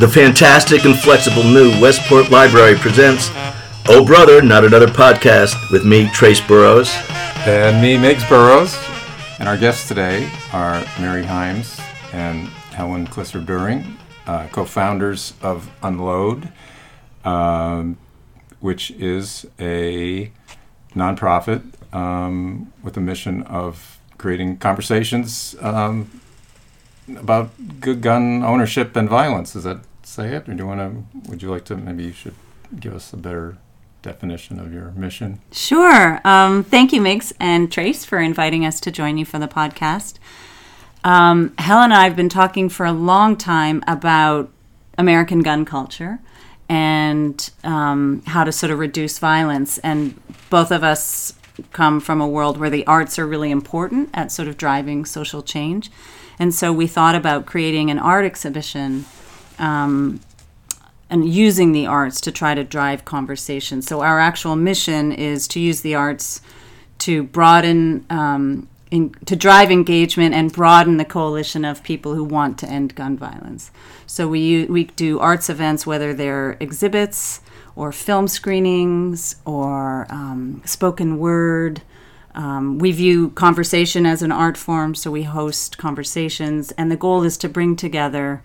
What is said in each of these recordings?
The fantastic and flexible new Westport Library presents Oh Brother, Not Another Podcast with me, Trace Burrows. And me, Miggs Burrows. And our guests today are Mary Himes and Helen Klisser During, uh, co founders of Unload, um, which is a nonprofit um, with a mission of creating conversations um, about good gun ownership and violence. Does that say it, or do you want to? Would you like to? Maybe you should give us a better definition of your mission. Sure. Um, thank you, Miggs and Trace, for inviting us to join you for the podcast. Um, Helen and I have been talking for a long time about American gun culture and um, how to sort of reduce violence. And both of us come from a world where the arts are really important at sort of driving social change. And so we thought about creating an art exhibition um, and using the arts to try to drive conversation. So our actual mission is to use the arts to broaden, um, in, to drive engagement and broaden the coalition of people who want to end gun violence. So we we do arts events, whether they're exhibits or film screenings or um, spoken word. Um, we view conversation as an art form, so we host conversations, and the goal is to bring together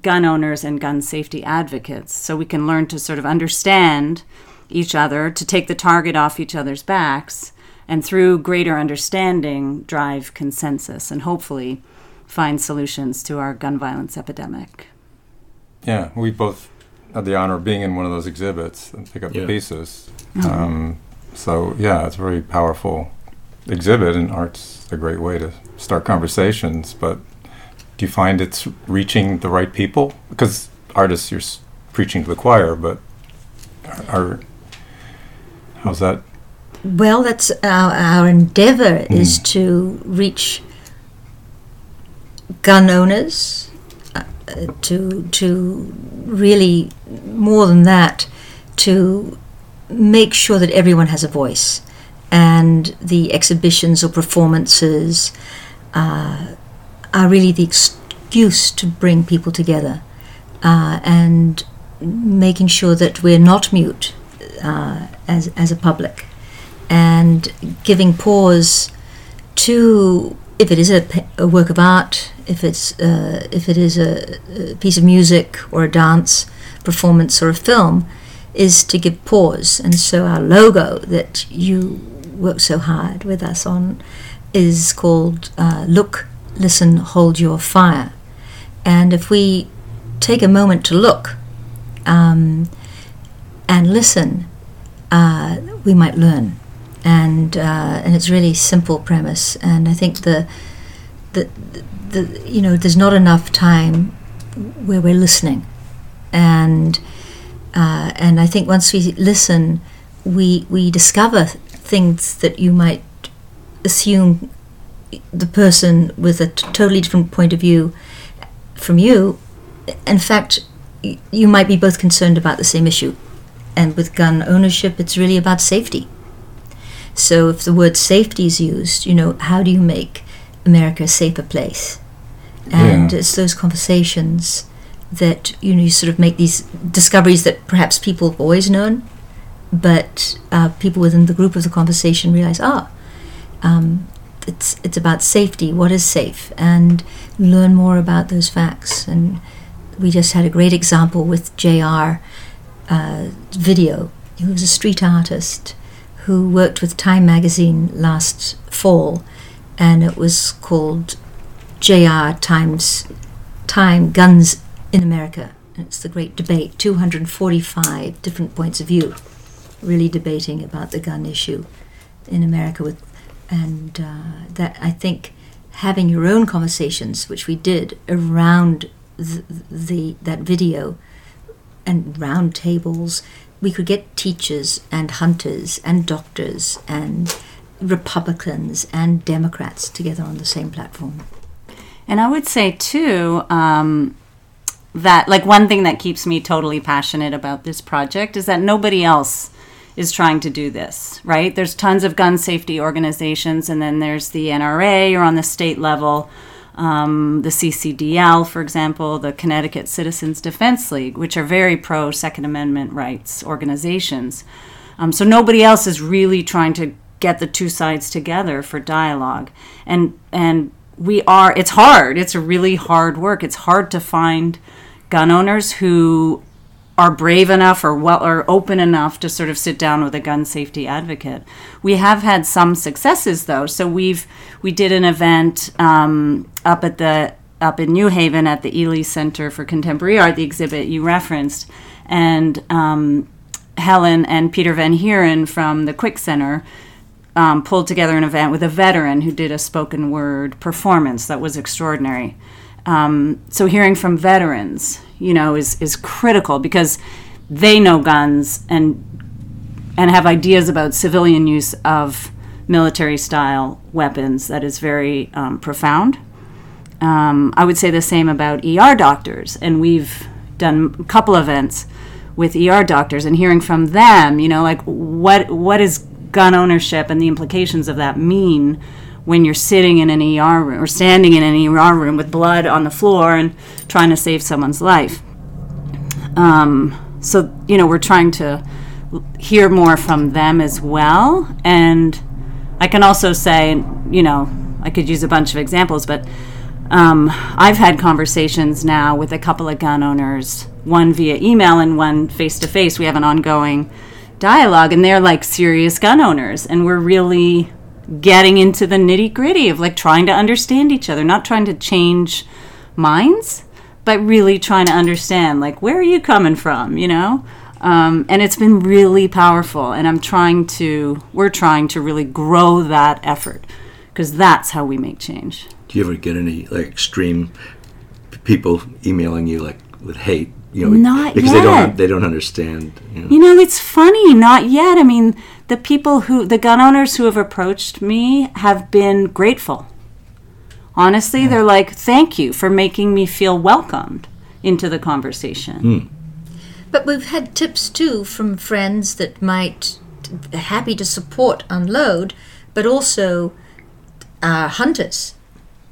gun owners and gun safety advocates so we can learn to sort of understand each other, to take the target off each other's backs, and through greater understanding, drive consensus and hopefully find solutions to our gun violence epidemic. Yeah, we both had the honor of being in one of those exhibits and pick up yeah. the pieces. Mm-hmm. Um, so, yeah, it's a very powerful exhibit, and art's a great way to start conversations, but do you find it's reaching the right people? Because artists, you're preaching to the choir, but are, how's that? Well, that's our, our endeavor mm. is to reach gun owners, uh, to to really more than that, to make sure that everyone has a voice, and the exhibitions or performances. Uh, are really the excuse to bring people together uh, and making sure that we're not mute uh, as, as a public and giving pause to if it is a, a work of art if it's uh, if it is a, a, piece of music or a dance performance or a film is to give pause. And so our logo that you work so hard with us on is called uh, look listen, hold your fire. And if we take a moment to look um, and listen, uh, we might learn. And uh, and it's really simple premise. And I think the, the the you know there's not enough time where we're listening, and uh, and I think once we listen, we we discover things that you might assume the person with a t- totally different point of view from you, in fact, you might be both concerned about the same issue. And with gun ownership, it's really about safety. So if the word safety is used, you know, how do you make America a safer place? And yeah. it's those conversations that you know you sort of make these discoveries that perhaps people have always known, but uh, people within the group of the conversation realize, ah, um, it's it's about safety. What is safe, and learn more about those facts. And we just had a great example with JR. Uh, video. He was a street artist who worked with Time magazine last fall, and it was called JR. Times Time Guns in America. And it's the great debate. 245 different points of view, really debating about the gun issue in America with and uh, that I think having your own conversations, which we did around the, the that video, and round tables, we could get teachers and hunters and doctors and Republicans and Democrats together on the same platform. And I would say too. Um, that like one thing that keeps me totally passionate about this project is that nobody else is trying to do this, right? There's tons of gun safety organizations, and then there's the NRA or on the state level. um, the CCDL, for example, the Connecticut Citizens Defense League, which are very pro Second Amendment rights organizations. Um, so nobody else is really trying to get the two sides together for dialogue, and and we are. It's hard. It's a really hard work. It's hard to find gun owners who are brave enough or well or open enough to sort of sit down with a gun safety advocate. We have had some successes though. So we've we did an event um, up at the up in New Haven at the Ely Center for Contemporary Art, the exhibit you referenced, and um, Helen and Peter Van Heerden from the Quick Center. Um, pulled together an event with a veteran who did a spoken word performance that was extraordinary. Um, so hearing from veterans, you know, is is critical because they know guns and and have ideas about civilian use of military style weapons that is very um, profound. Um, I would say the same about ER doctors, and we've done a couple events with ER doctors and hearing from them, you know, like what what is gun ownership and the implications of that mean when you're sitting in an ER room or standing in an ER room with blood on the floor and trying to save someone's life. Um, so, you know, we're trying to hear more from them as well. And I can also say, you know, I could use a bunch of examples, but um, I've had conversations now with a couple of gun owners, one via email and one face to face. We have an ongoing dialogue, and they're like serious gun owners, and we're really getting into the nitty gritty of like trying to understand each other, not trying to change minds, but really trying to understand like where are you coming from, you know? Um, and it's been really powerful, and I'm trying to, we're trying to really grow that effort because that's how we make change. Do you ever get any like extreme people emailing you like with hate? You know, Not because they don't they don't understand. You know? You know, it's funny, not yet. I mean, the people who, the gun owners who have approached me have been grateful. Honestly, they're like, thank you for making me feel welcomed into the conversation. But we've had tips too from friends that might are happy to support unload, but also uh, hunters,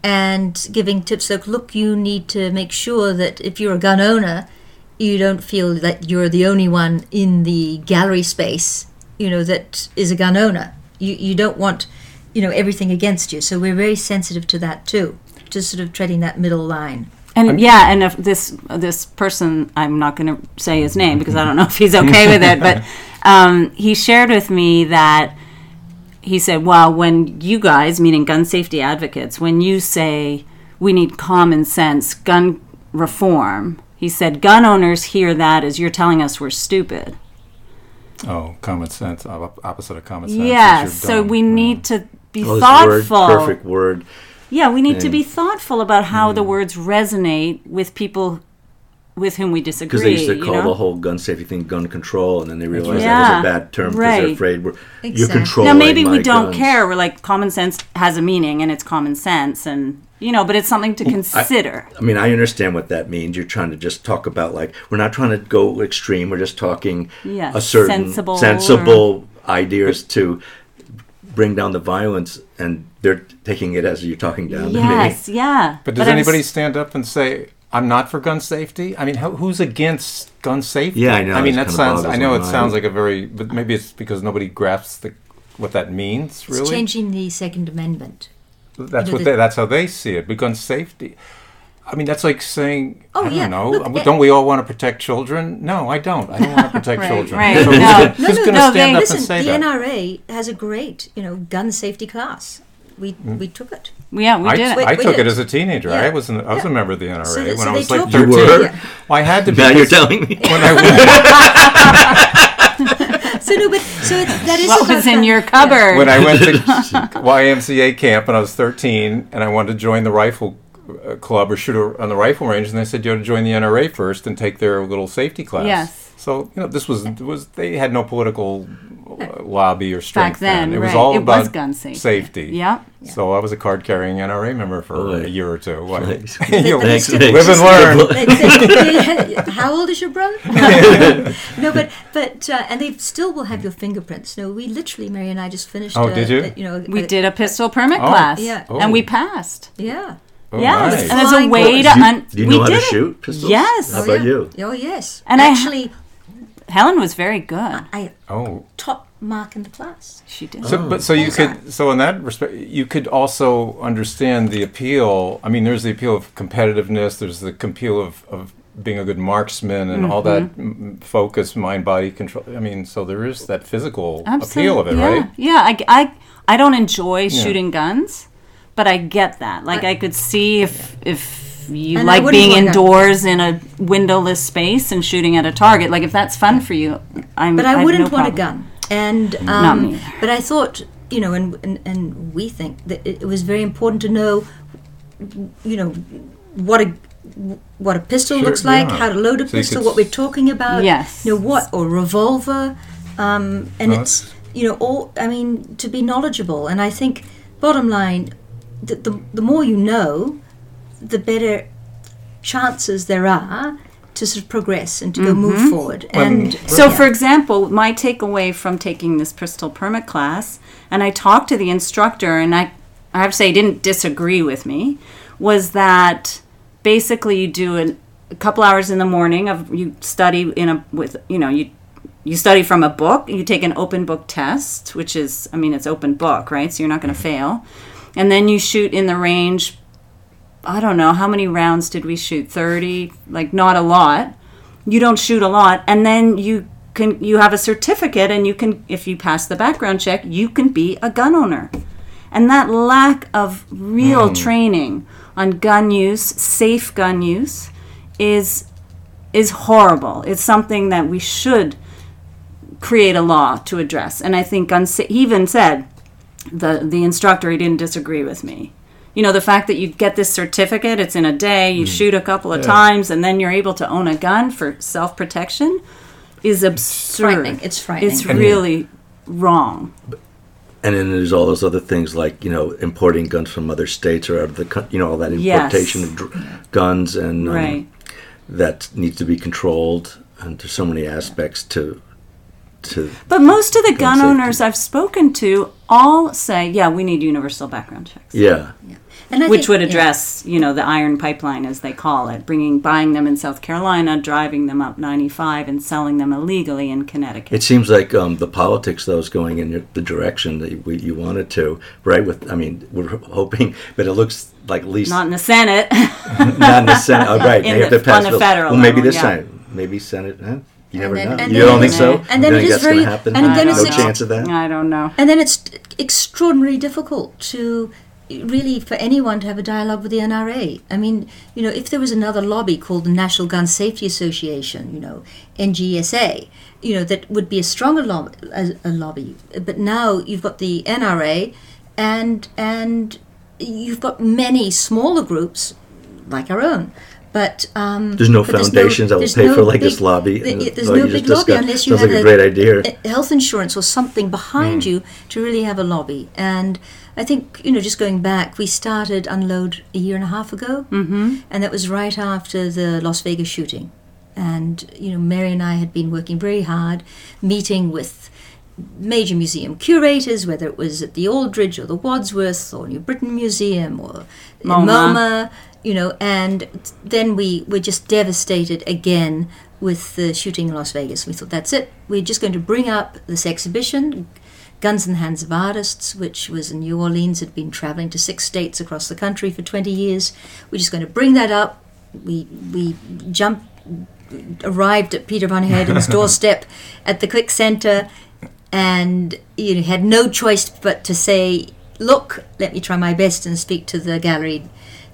and giving tips like, look, you need to make sure that if you're a gun owner, you don't feel that you're the only one in the gallery space, you know, that is a gun owner. You you don't want, you know, everything against you. So we're very sensitive to that too, just sort of treading that middle line. And yeah, and if this this person, I'm not going to say his name because I don't know if he's okay with it, but um, he shared with me that he said, "Well, when you guys, meaning gun safety advocates, when you say we need common sense gun reform," he said, "gun owners hear that as you're telling us we're stupid." Oh, common sense, uh, opposite of common sense. is Yes, so we need to be Oh, thoughtful. word, perfect word. Yeah, we need to be thoughtful about how the hmm. words resonate with people with whom we disagree. Because they used to you call know? the whole gun safety thing gun control, and then they realized right. that was a bad term because right. they're afraid we're, you're controlling. now maybe we don't guns. care. We're like common sense has a meaning and it's common sense, and you know, but it's something to consider. I mean, I understand what that means. You're trying to just talk about like we're not trying to go extreme. We're just talking Yeah, a certain sensible sensible ideas to bring down the violence, and they're taking it as you're talking down yes, yeah. But does I was- anybody stand up and say, "I'm not for gun safety"? I mean, how, who's against gun safety? Yeah, I know, I mean, it that sounds. I know it mind. sounds like a very, but maybe it's because nobody grasps the, what that means. Really, It's changing the Second Amendment. That's what they, that's how they see it. But gun safety. I mean, that's like saying, Oh, I don't yeah. know. Look, don't we all want to protect children? No, I don't. I don't want to protect Right, children. right. So No. who's, No, gonna- No, no, going to no, stand they- up Listen, and say the that? NRA has a great, you know, gun safety class. We mm. we took it. yeah, we I, did I it. we took did. it as a teenager. Yeah. I was an, I was a member of the NRA So when so I was like told You 13. were? Well, I had to Now you're telling me. when I So no, but so it, that is what was in gun- your yeah. cupboard? when I went to YMCA camp when I was 13 and I wanted to join the rifle uh, club or shoot on the rifle range, and they said you had to join the NRA first and take their little safety class. Yes. So you know this was was they had no political uh, lobby or strength Back then, It was right. all It was about gun safety. safety. Yeah. So I was a card carrying NRA member for Boy. a year or two. What? Thanks. You But it's Thanks, still- thanks. Live and learn. They- they- How old is your brother? no, but but uh, and they still will have your fingerprints. No, we literally, Mary and I just finished. Oh, a, did you? a- you know, we a- did a pistol permit Oh. class, Yeah. and we Oh. passed. Yeah. Oh, yes, nice. and there's a Flying way to. colors. Do you, do you we know how to did it. shoot pistols? Yes. How Oh, about yeah. you? Oh yes. And I- actually, Helen was very good. I Oh. top mark in the class. She did. So, but so you Bullseye. could, so in that respect, you could also understand the appeal. I mean, there's the appeal of competitiveness. There's the appeal of, of being a good marksman and all that Mm-hmm. m- focus, mind, body control. I mean, so there is that physical Absolutely. appeal of it, yeah. right? Yeah, I, I, I don't enjoy shooting guns, but I get that. Like I, could see if if you And like being want a gun. indoors in a windowless space and shooting at a target. Like if that's fun for you, I'm. But I I wouldn't no want a gun. And Not um, me but I thought, you know, and, and and we think that it, it was very important to know, you know, what a what a pistol Sure, looks like, yeah. how to load a So pistol, what we're talking about. Yes. You know what or revolver, um, and Well, it's you know all. I mean to be knowledgeable, and I think bottom line, the the, the more you know, the better chances there are to sort of progress and to go move mm-hmm. forward. And So, yeah. for example, my takeaway from taking this pistol permit class, and I talked to the instructor, and I, I have to say, he didn't disagree with me, was that basically you do an, a couple hours in the morning of you study in a with you know you you study from a book. You take an open book test, which is I mean it's open book, right? So you're not going to mm-hmm. fail, and then you shoot in the range I don't know how many rounds did we shoot? 30 like not a lot. You don't shoot a lot and then you can you have a certificate and you can if you pass the background check you can be a gun owner. And that lack of real hmm. training on gun use safe gun use is is horrible. It's something that we should create a law to address. And i think gun sa- he even said the the instructor he didn't disagree with me you know the fact that you get this certificate it's in a day you shoot a couple of times and then you're able to own a gun for self-protection is absurd frightening. It's frightening. it's really wrong And then there's all those other things like you know importing guns from other states or out of the you know all that Yes. importation of dr- guns and um, right that needs to be controlled. And there's so many aspects to to but most of the gun safety. owners i've spoken to all say yeah we need universal background checks yeah. And I which think- would yeah. address you know the iron pipeline as they call it bringing buying them in south carolina driving them up 95 and selling them illegally in connecticut It seems like um, the politics, though, is going in the direction that we, you wanted to, right? With, I mean, we're hoping, but it looks like at least not in the senate not in the Senate. Oh, right, In they have to pass on the federal Well, maybe this yeah. time, maybe Senate. Huh? You never then- know. and you don't think so? and then you it think is that's very- going to happen? and then no it's ex- chance of that. i don't know And then it's extraordinarily difficult to really for anyone to have a dialogue with the NRA. I mean, you know, if there was another lobby called the National Gun Safety Association, you know, NGSA, you know, that would be a stronger lobby, a, a lobby. But now you've got the NRA, and and you've got many smaller groups like our own. But um, There's no but foundations that will pay no for like big- this lobby. th- There's what no big lobby discussed. unless you Sounds have like a great idea. a health insurance or something behind you to really have a lobby. And I think, you know, just going back, we started Unload a year and a half ago, mm-hmm. and that was right after the Las Vegas shooting. And, you know, Mary and I had been working very hard, meeting with major museum curators, whether it was at the Aldrich or the Wadsworth or New Britain Museum or MoMA. MoMA, you know, and then we were just devastated again with the shooting in Las Vegas. We thought that's it. We're just going to bring up this exhibition, Guns in the Hands of Artists, which was in New Orleans, had been traveling to six states across the country for 20 years. We're just going to bring that up. We we jumped, arrived at Peter Van Heerden's doorstep at the Quick Center, and you know had no choice but to say, "Look, let me try my best and speak to the gallery."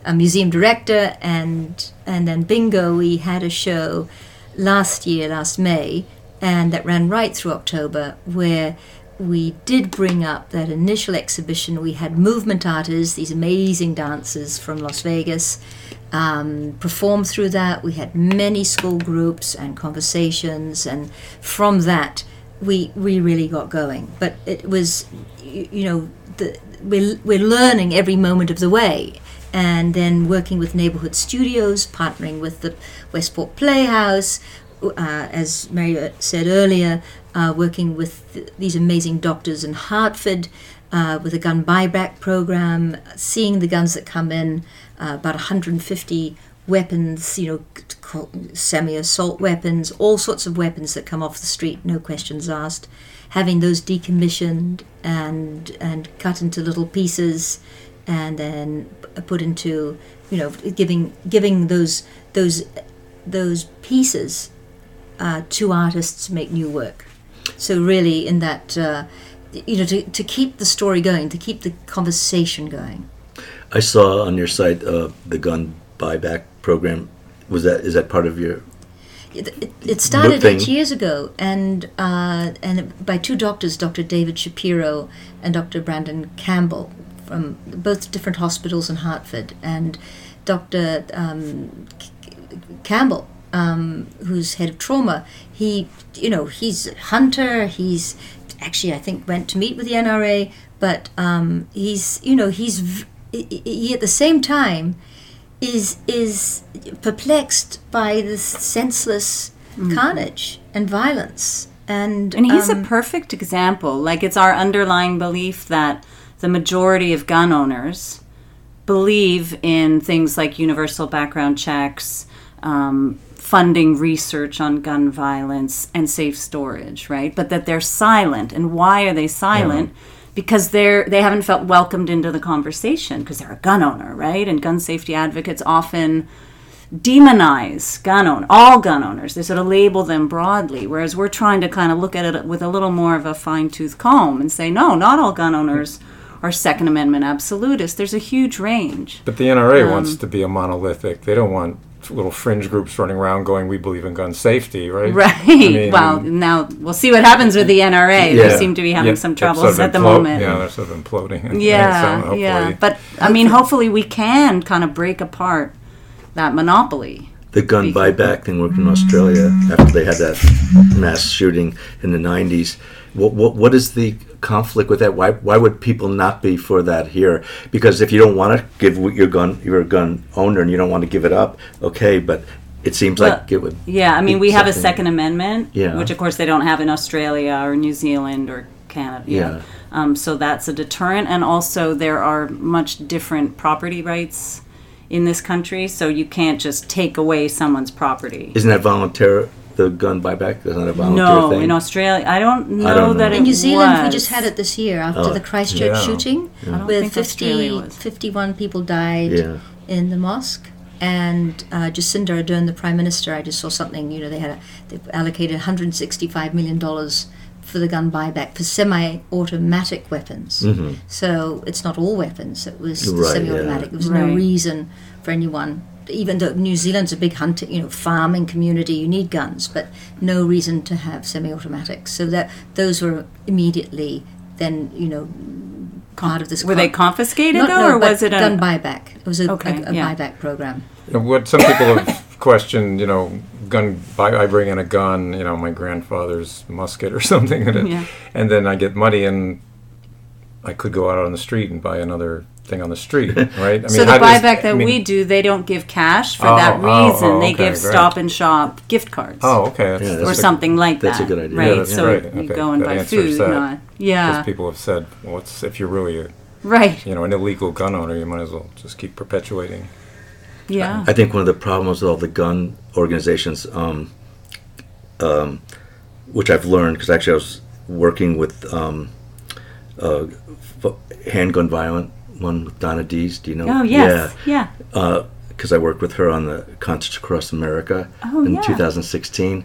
A museum director and and then bingo we had a show last year last May and that ran right through October where we did bring up that initial exhibition. We had movement artists these amazing dancers from Las Vegas um, perform through that. We had many school groups and conversations and from that we we really got going. But it was you, you know the, we're, we're learning every moment of the way and then working with neighborhood studios, partnering with the Westport Playhouse, uh, as Mary said earlier, uh, working with th- these amazing doctors in Hartford uh, with a gun buyback program, seeing the guns that come in, uh, about 150 weapons, you know, semi-assault weapons, all sorts of weapons that come off the street, no questions asked. Having those decommissioned and and cut into little pieces, and then put into, you know, giving giving those those those pieces uh, to artists to make new work. So really, in that, uh, you know, to, to keep the story going, to keep the conversation going. I saw on your site uh, the gun buyback program. Was that is that part of your? It, started thing. eight years ago, and uh, and by two doctors, Dr. David Shapiro and Dr. Brendan Campbell, from both different hospitals in Hartford, and Dr. Um, Campbell, um, who's head of trauma. He, you know, he's a hunter. He's actually, I think, went to meet with the NRA, but um, he's, you know, he's v- he, he at the same time is is perplexed by this senseless carnage and violence and And he's um, a perfect example. Like, it's our underlying belief that the majority of gun owners believe in things like universal background checks, um, funding research on gun violence, and safe storage, right? But that they're silent. And why are they silent? Because they're they haven't felt welcomed into the conversation because they're a gun owner, right? And gun safety advocates often demonize gun own all gun owners. They sort of label them broadly, whereas we're trying to kind of look at it with a little more of a fine tooth comb and say, no, not all gun owners are Second Amendment absolutists. There's a huge range. But the NRA Um, wants to be a monolithic. They don't want little fringe groups running around going, "We believe in gun safety," right? Right. I mean, well, now we'll see what happens with the NRA. Yeah. They seem to be having yeah, some troubles sort of at the moment. Yeah, they're sort of imploding. Yeah, so yeah. But I mean, hopefully we can kind of break apart that monopoly. The gun buyback thing worked in Australia after they had that mass shooting in the 90s. What, what, what is the conflict with that? Why, why would people not be for that here? Because if you don't want to give your gun, you're a gun owner and you don't want to give it up, okay, but it seems Well, like it would. Yeah, I mean, we have a Second Amendment, Yeah. which of course they don't have in Australia or New Zealand or Canada. Yeah. Um, so that's a deterrent, and also there are much different property rights in this country, so you can't just take away someone's property. Isn't that voluntary? the gun buyback? Isn't that a volunteer No, thing? in Australia, I don't know don't that know. it in New Zealand, we just had it this year after Oh. the Christchurch Yeah. shooting, I don't where think 50, 51 people died Yeah. in the mosque. And uh, Jacinda Ardern, the Prime Minister, I just saw something. You know, they had a, they allocated 165 million dollars for the gun buyback for semi-automatic weapons. So it's not all weapons; it was the Mm-hmm. Right, semi-automatic. yeah. There was no reason for anyone. Even though New Zealand's a big hunting, you know, farming community, you need guns, but no reason to have semi-automatics. So that those were immediately then, you know, part of this. Were they confiscated Not- though, no, or but was it gun a? buyback? It was a, Okay, a, a yeah. buyback program. You what some people have questioned, you know, gun. I, I bring in a gun, you know, my grandfather's musket or something, and, it, Yeah. and then I get money, and I could go out on the street and buy another thing on the street, right? I so the how does- buyback that I mean- we do, they don't give cash for Oh, that oh, oh, oh reason. oh, they okay, give great. Stop and Shop gift cards. Oh, okay. That's, Yeah, that's or a- something like that. that's a good idea. Right. Yeah, so great. you Okay, go and that buy answers food. that. Not, Because people have said, well, it's, if you're really a, Right. you know, an illegal gun owner, you might as well just keep perpetuating. Yeah. I think one of the problems with all the gun organizations, um, um, which I've learned because actually I was working with um, uh, f- handgun violent one with Donna Dees. Do you know? oh yes. Yeah. Because I worked with her on the Concerts Across America Oh, in yeah. 2016.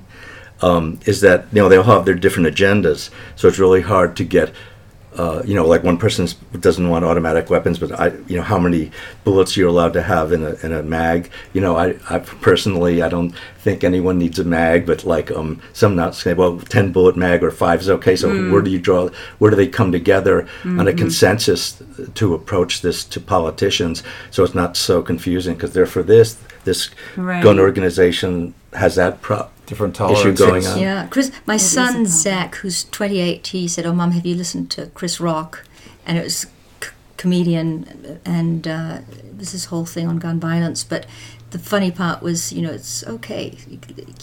Um, is that you know they all have their different agendas, so it's really hard to get. Uh, you know, like one person doesn't want automatic weapons, but I, you know, how many bullets you're allowed to have in a in a mag. You know, I, I personally, I don't think anyone needs a mag, but like um, some not say, well, ten bullet mag or five is okay. So Mm. where do you draw? Where do they come together on a consensus to approach this to politicians? So it's not so confusing because they're for this. This Right. gun organization has that pro- Different issue going on. Yeah, Chris. My is a son. Zach, who's 28, he said, "Oh, mom, have you listened to Chris Rock?" And it was c- comedian, and uh, it was this whole thing on gun violence. But the funny part was, you know, it's okay,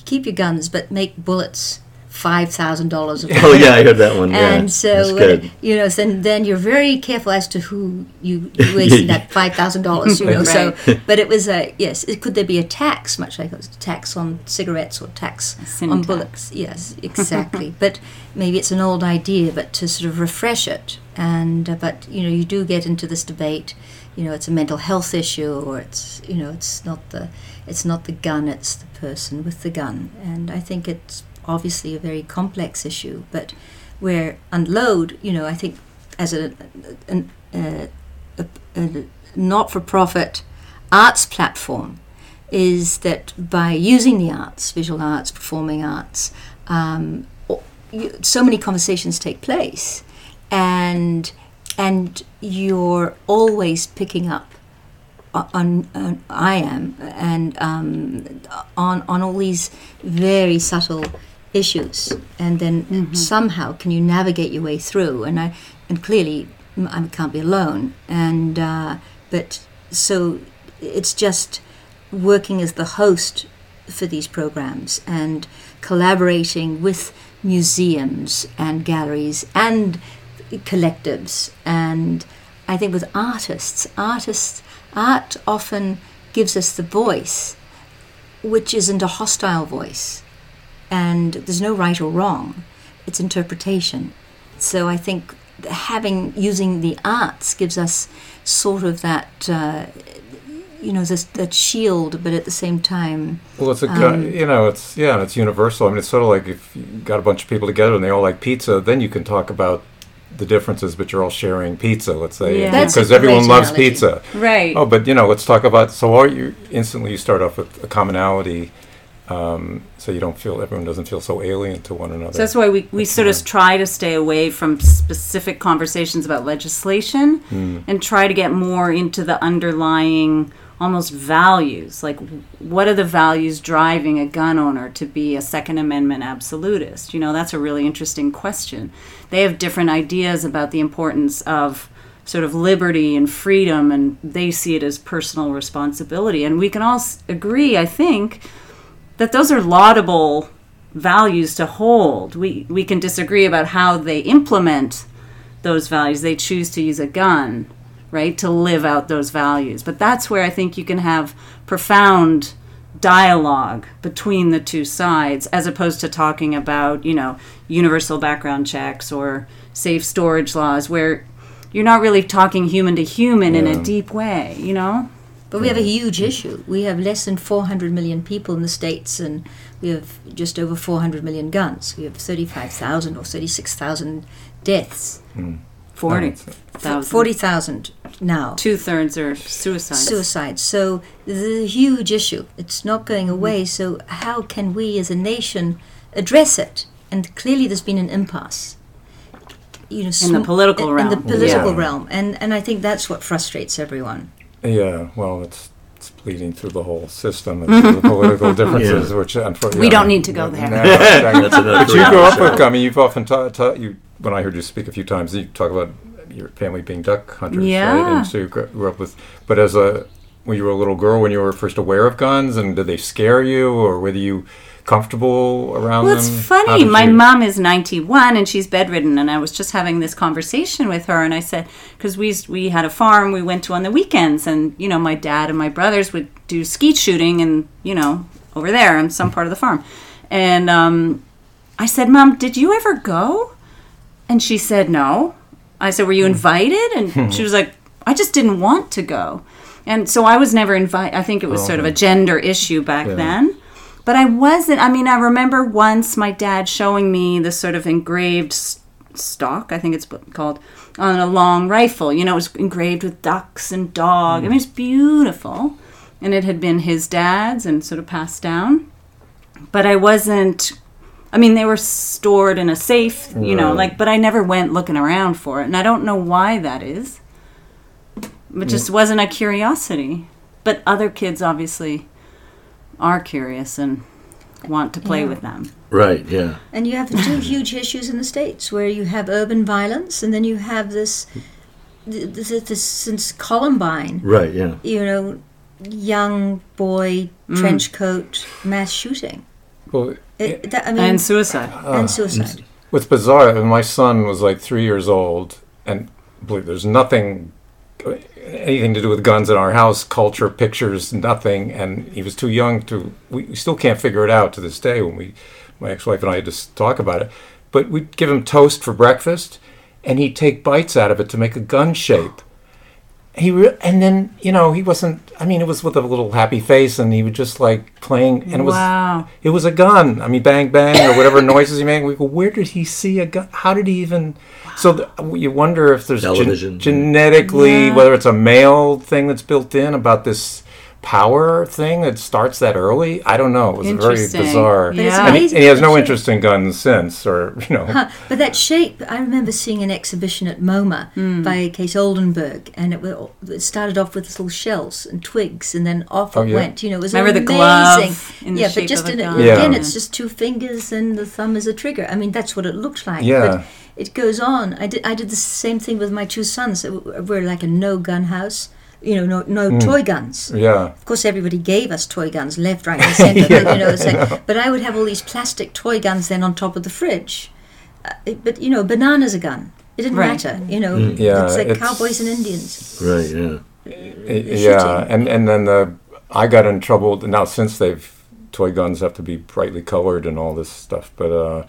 keep your guns, but make bullets five thousand dollars. Oh yeah, I heard that one. Yeah, And so, that's uh, you know, then then you're very careful as to who you you wasting that five thousand dollars. You know, so but it was a yes. It, could there be a tax, much like a tax on cigarettes or tax sin on tax. bullets? Yes, exactly. but maybe it's an old idea, but to sort of refresh it. And uh, but you know, you do get into this debate. You know, it's a mental health issue, or it's you know, it's not the it's not the gun, it's the person with the gun. And I think it's obviously a very complex issue, but where unload, you know, I think as a, uh, a, a not-for-profit arts platform is that by using the arts, visual arts, performing arts, um, so many conversations take place, and and you're always picking up on, on I am and um, on on all these very subtle issues, and then somehow can you navigate your way through? And I and clearly I can't be alone, and uh, but so it's just working as the host for these programs and collaborating with museums and galleries and collectives. And I think with artists, artists art often gives us the voice, which isn't a hostile voice, and there's no right or wrong. It's interpretation. So I think having using the arts gives us sort of that. Uh, you know, this, that shield, but at the same time, Well, it's a Um, you know it's yeah, and it's universal. I mean, it's sort of like if you got a bunch of people together and they all like pizza, then you can talk about the differences, but you're all sharing pizza. Let's say Yeah. That's a because everyone loves analogy. pizza. Right. Oh, but you know, let's talk about. So, all you instantly you start off with a commonality, um, so you don't feel everyone doesn't feel so alien to one another. So that's why we, we sort of try to stay away from specific conversations about legislation and try to get more into the underlying almost values. Like, what are the values driving a gun owner to be a Second Amendment absolutist? You know, that's a really interesting question. They have different ideas about the importance of sort of liberty and freedom, and they see it as personal responsibility. And we can all agree, I think, that those are laudable values to hold. We we can disagree about how they implement those values. They choose to use a gun, right, to live out those values. But that's where I think you can have profound dialogue between the two sides as opposed to talking about, you know, universal background checks or safe storage laws where you're not really talking human to human in a deep way, you know? But we have a huge issue. We have less than 400 million people in the States, and we have just over 400 million guns. We have 35,000 or 36,000 deaths. Hmm. Forty it's- thousand. 40,000 now. Two thirds are suicides. Suicide. So there's a huge issue. It's not going hmm. away. So, how can we as a nation address it? And clearly, there's been an impasse. You know, In the political in, in the realm. political Yeah. realm, and and I think that's what frustrates everyone. Yeah, well, it's it's bleeding through the whole system and through the political differences, which uh, unfortunately We don't need to go there. That's another but you three-hour grew up show. with. I mean, you've often taught, taught you when I heard you speak a few times. You talk about your family being duck hunters, right? Yeah. And so you grew grew up with. But as a when you were a little girl, when you were first aware of guns, and did they scare you, or whether you comfortable around Well, them? it's How funny. My you- mom is 91 and she's bedridden, and I was just having this conversation with her, and I said, because we we had a farm we went to on the weekends, and you know, my dad and my brothers would do skeet shooting, and you know, over there on some part of the farm, and um, I said, Mom, did you ever go? And she said, No. I said, Were you invited? And she was like, I just didn't want to go. And so I was never invited. I think it was sort of a gender issue back Yeah. then. But I wasn't. I mean, I remember once my dad showing me this sort of engraved stock, I think it's called, on a long rifle. You know, it was engraved with ducks and dog. I mean, it's beautiful. And it had been his dad's and sort of passed down. But I wasn't. I mean, they were stored in a safe, you know, like, but I never went looking around for it. And I don't know why that is. It mm. just wasn't a curiosity. But other kids obviously are curious and want to play Yeah. with them. Right. Yeah. And you have two huge issues in the states where you have urban violence, and then you have this, this, this since Columbine, Right. Yeah. you know, young boy mm. trench coat mass shooting. Well, It, that, I mean, and suicide. and ah. suicide. What's bizarre, and my son was like three years old, and believe there's nothing, anything to do with guns in our house, culture, pictures, nothing. And he was too young to. We, we still can't figure it out to this day. When we, my ex-wife and I, had to talk about it. But we'd give him toast for breakfast, and he'd take bites out of it to make a gun shape. He re- and then you know he wasn't. I mean, it was with a little happy face, and he was just like playing, and it was Wow. it was a gun. I mean, bang bang or whatever noises he made. We go, where did he see a gun? How did he even? So th- you wonder if there's gen- genetically, Yeah. whether it's a male thing that's built in about this power thing that starts that early. I don't know. It was very bizarre. But it's And, he, and he has no interest in guns since, or you know. Huh, But that shape, I remember seeing an exhibition at MoMA Hmm. by Claes Oldenburg, and it, it started off with little shells and twigs, and then off Oh, it yeah. went. You know, it was Remember the amazing. glove in the yeah, shape but just of a in, gun? again, Yeah. it's just two fingers and the thumb is a trigger. I mean, that's what it looked like. Yeah. But it goes on. I did. I did the same thing with my two sons. We're like a no gun house. You know, no no Hmm. toy guns. Yeah. Of course, everybody gave us toy guns left, right, and centre. Yeah, you know, it's I like, but I would have all these plastic toy guns then on top of the fridge. Uh, it- but you know, banana's a gun. It didn't Right. matter. You know, Mm. Yeah, it's like it's- cowboys and Indians. Right. Yeah. yeah, and and then the I got in trouble now since they've toy guns have to be brightly colored and all this stuff. But uh,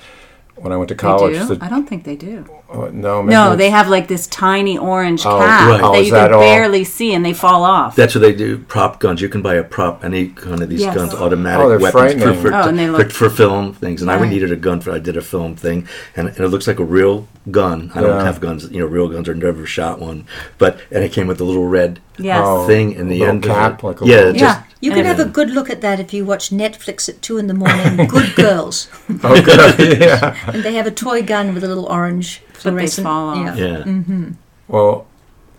when I went to They college, do? the- I don't think they do. uh, no, maybe No, they have like this tiny orange Oh, cap right. that Oh, you is can that all? barely see and they fall off. That's what they do. Prop guns. You can buy a prop, any kind of these Yes. guns, automatic Oh, weapons for, for, Oh, and they for, look- for film things. And I needed a gun for. I did a film thing, and, and it looks like a real gun. I don't have guns. You know, real guns. I've never shot one. But and it came with a little red yes. Oh. thing in the little end. cap, it. like a yeah, little- it Yeah. You And can have a good look at that if you watch Netflix at two in the morning. good girls, Oh, good. yeah. and they have a toy gun with a little orange they fluorescent. fall off. Yeah. yeah. Mm-hmm. Well,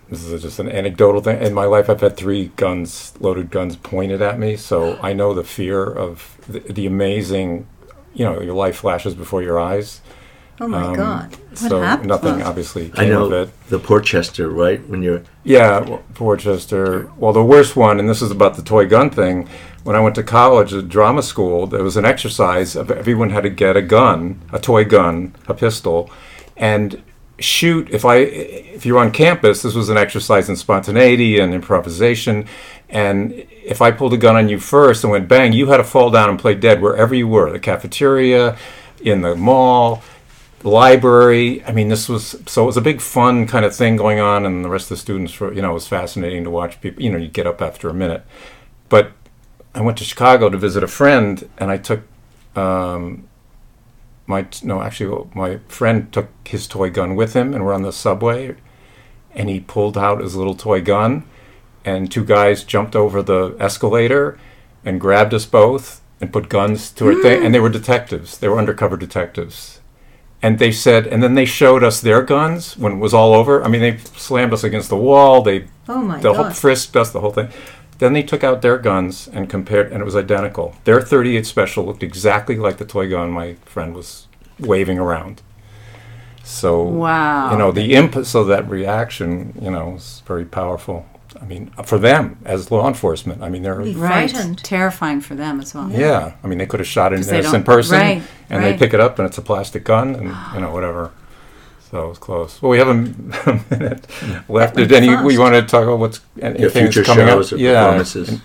this is just an anecdotal thing. In my life, I've had three guns, loaded guns, pointed at me, so I know the fear of the, the amazing. You know, your life flashes before your eyes. Oh my Um, God! so happened? nothing Well, obviously I know of it. the Portchester, right? When you're Yeah, well, Portchester. Well, the worst one, and this is about the toy gun thing. When I went to college at drama school, there was an exercise of everyone had to get a gun, a toy gun, a pistol, and shoot. If I, if you're on campus, this was an exercise in spontaneity and improvisation. And if I pulled a gun on you first and went bang, you had to fall down and play dead wherever you were, the cafeteria, in the mall library. I mean, this was so it was a big fun kind of thing going on, and the rest of the students were, you know, it was fascinating to watch people. You know, you get up after a minute. But I went to Chicago to visit a friend, and I took um, my no, actually, my friend took his toy gun with him, and we're on the subway, and he pulled out his little toy gun, and two guys jumped over the escalator, and grabbed us both and put guns to our thing, and they were detectives. They were undercover detectives and they said, and then they showed us their guns when it was all over. I mean, they slammed us against the wall. They Oh my the whole frisked us, the whole thing. Then they took out their guns and compared, and it was identical. Their 38 special looked exactly like the toy gun my friend was waving around. So Wow. you know the imp. So that reaction, you know, is very powerful. I mean, for them as law enforcement, I mean, they're Be Right. frightened. Terrifying for them as well. yeah. I mean, they could have shot an 'Cause they innocent person, right, and right. they pick it up, and it's a plastic gun, and you know whatever. So it was close. Well, we have a, minute left. went Did any we want to talk about what's your anything that's future coming shows up? or Yeah, performances. in-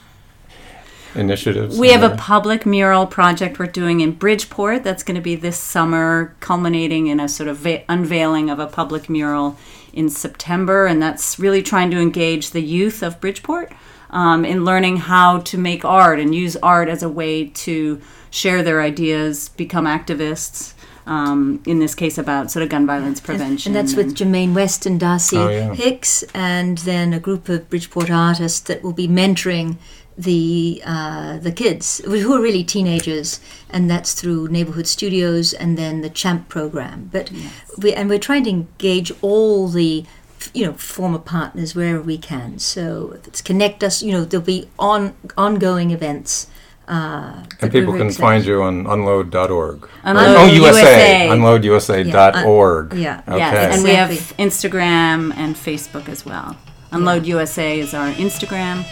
initiatives. We have a public mural project we're doing in Bridgeport that's going to be this summer, culminating in a sort of va- unveiling of a public mural in September. And that's really trying to engage the youth of Bridgeport um, in learning how to make art and use art as a way to share their ideas, become activists. Um, in this case, about sort of gun violence prevention. And that's with Jermaine West and Darcy Oh, yeah. Hicks, and then a group of Bridgeport artists that will be mentoring the uh, the kids who are really teenagers, and that's through neighborhood studios and then the Champ program. But we and we're trying to engage all the you know former partners wherever we can. So if it's connect us, you know there'll be on ongoing events. Uh, And people can excited- find you on unload.org. Unload oh, USA. USA. Unloadusa.org. Yeah. Okay. Yes, and we have Instagram and Facebook as well. Unload USA is our Instagram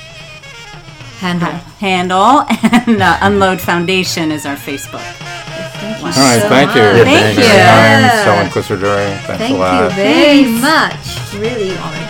handle. handle, and uh, Unload Foundation is our Facebook. you All right, so thank you. much. Yeah, Thank thank you. Mary Himes, Helen Klisser Thanks Thank a lot. you very much. Really honored.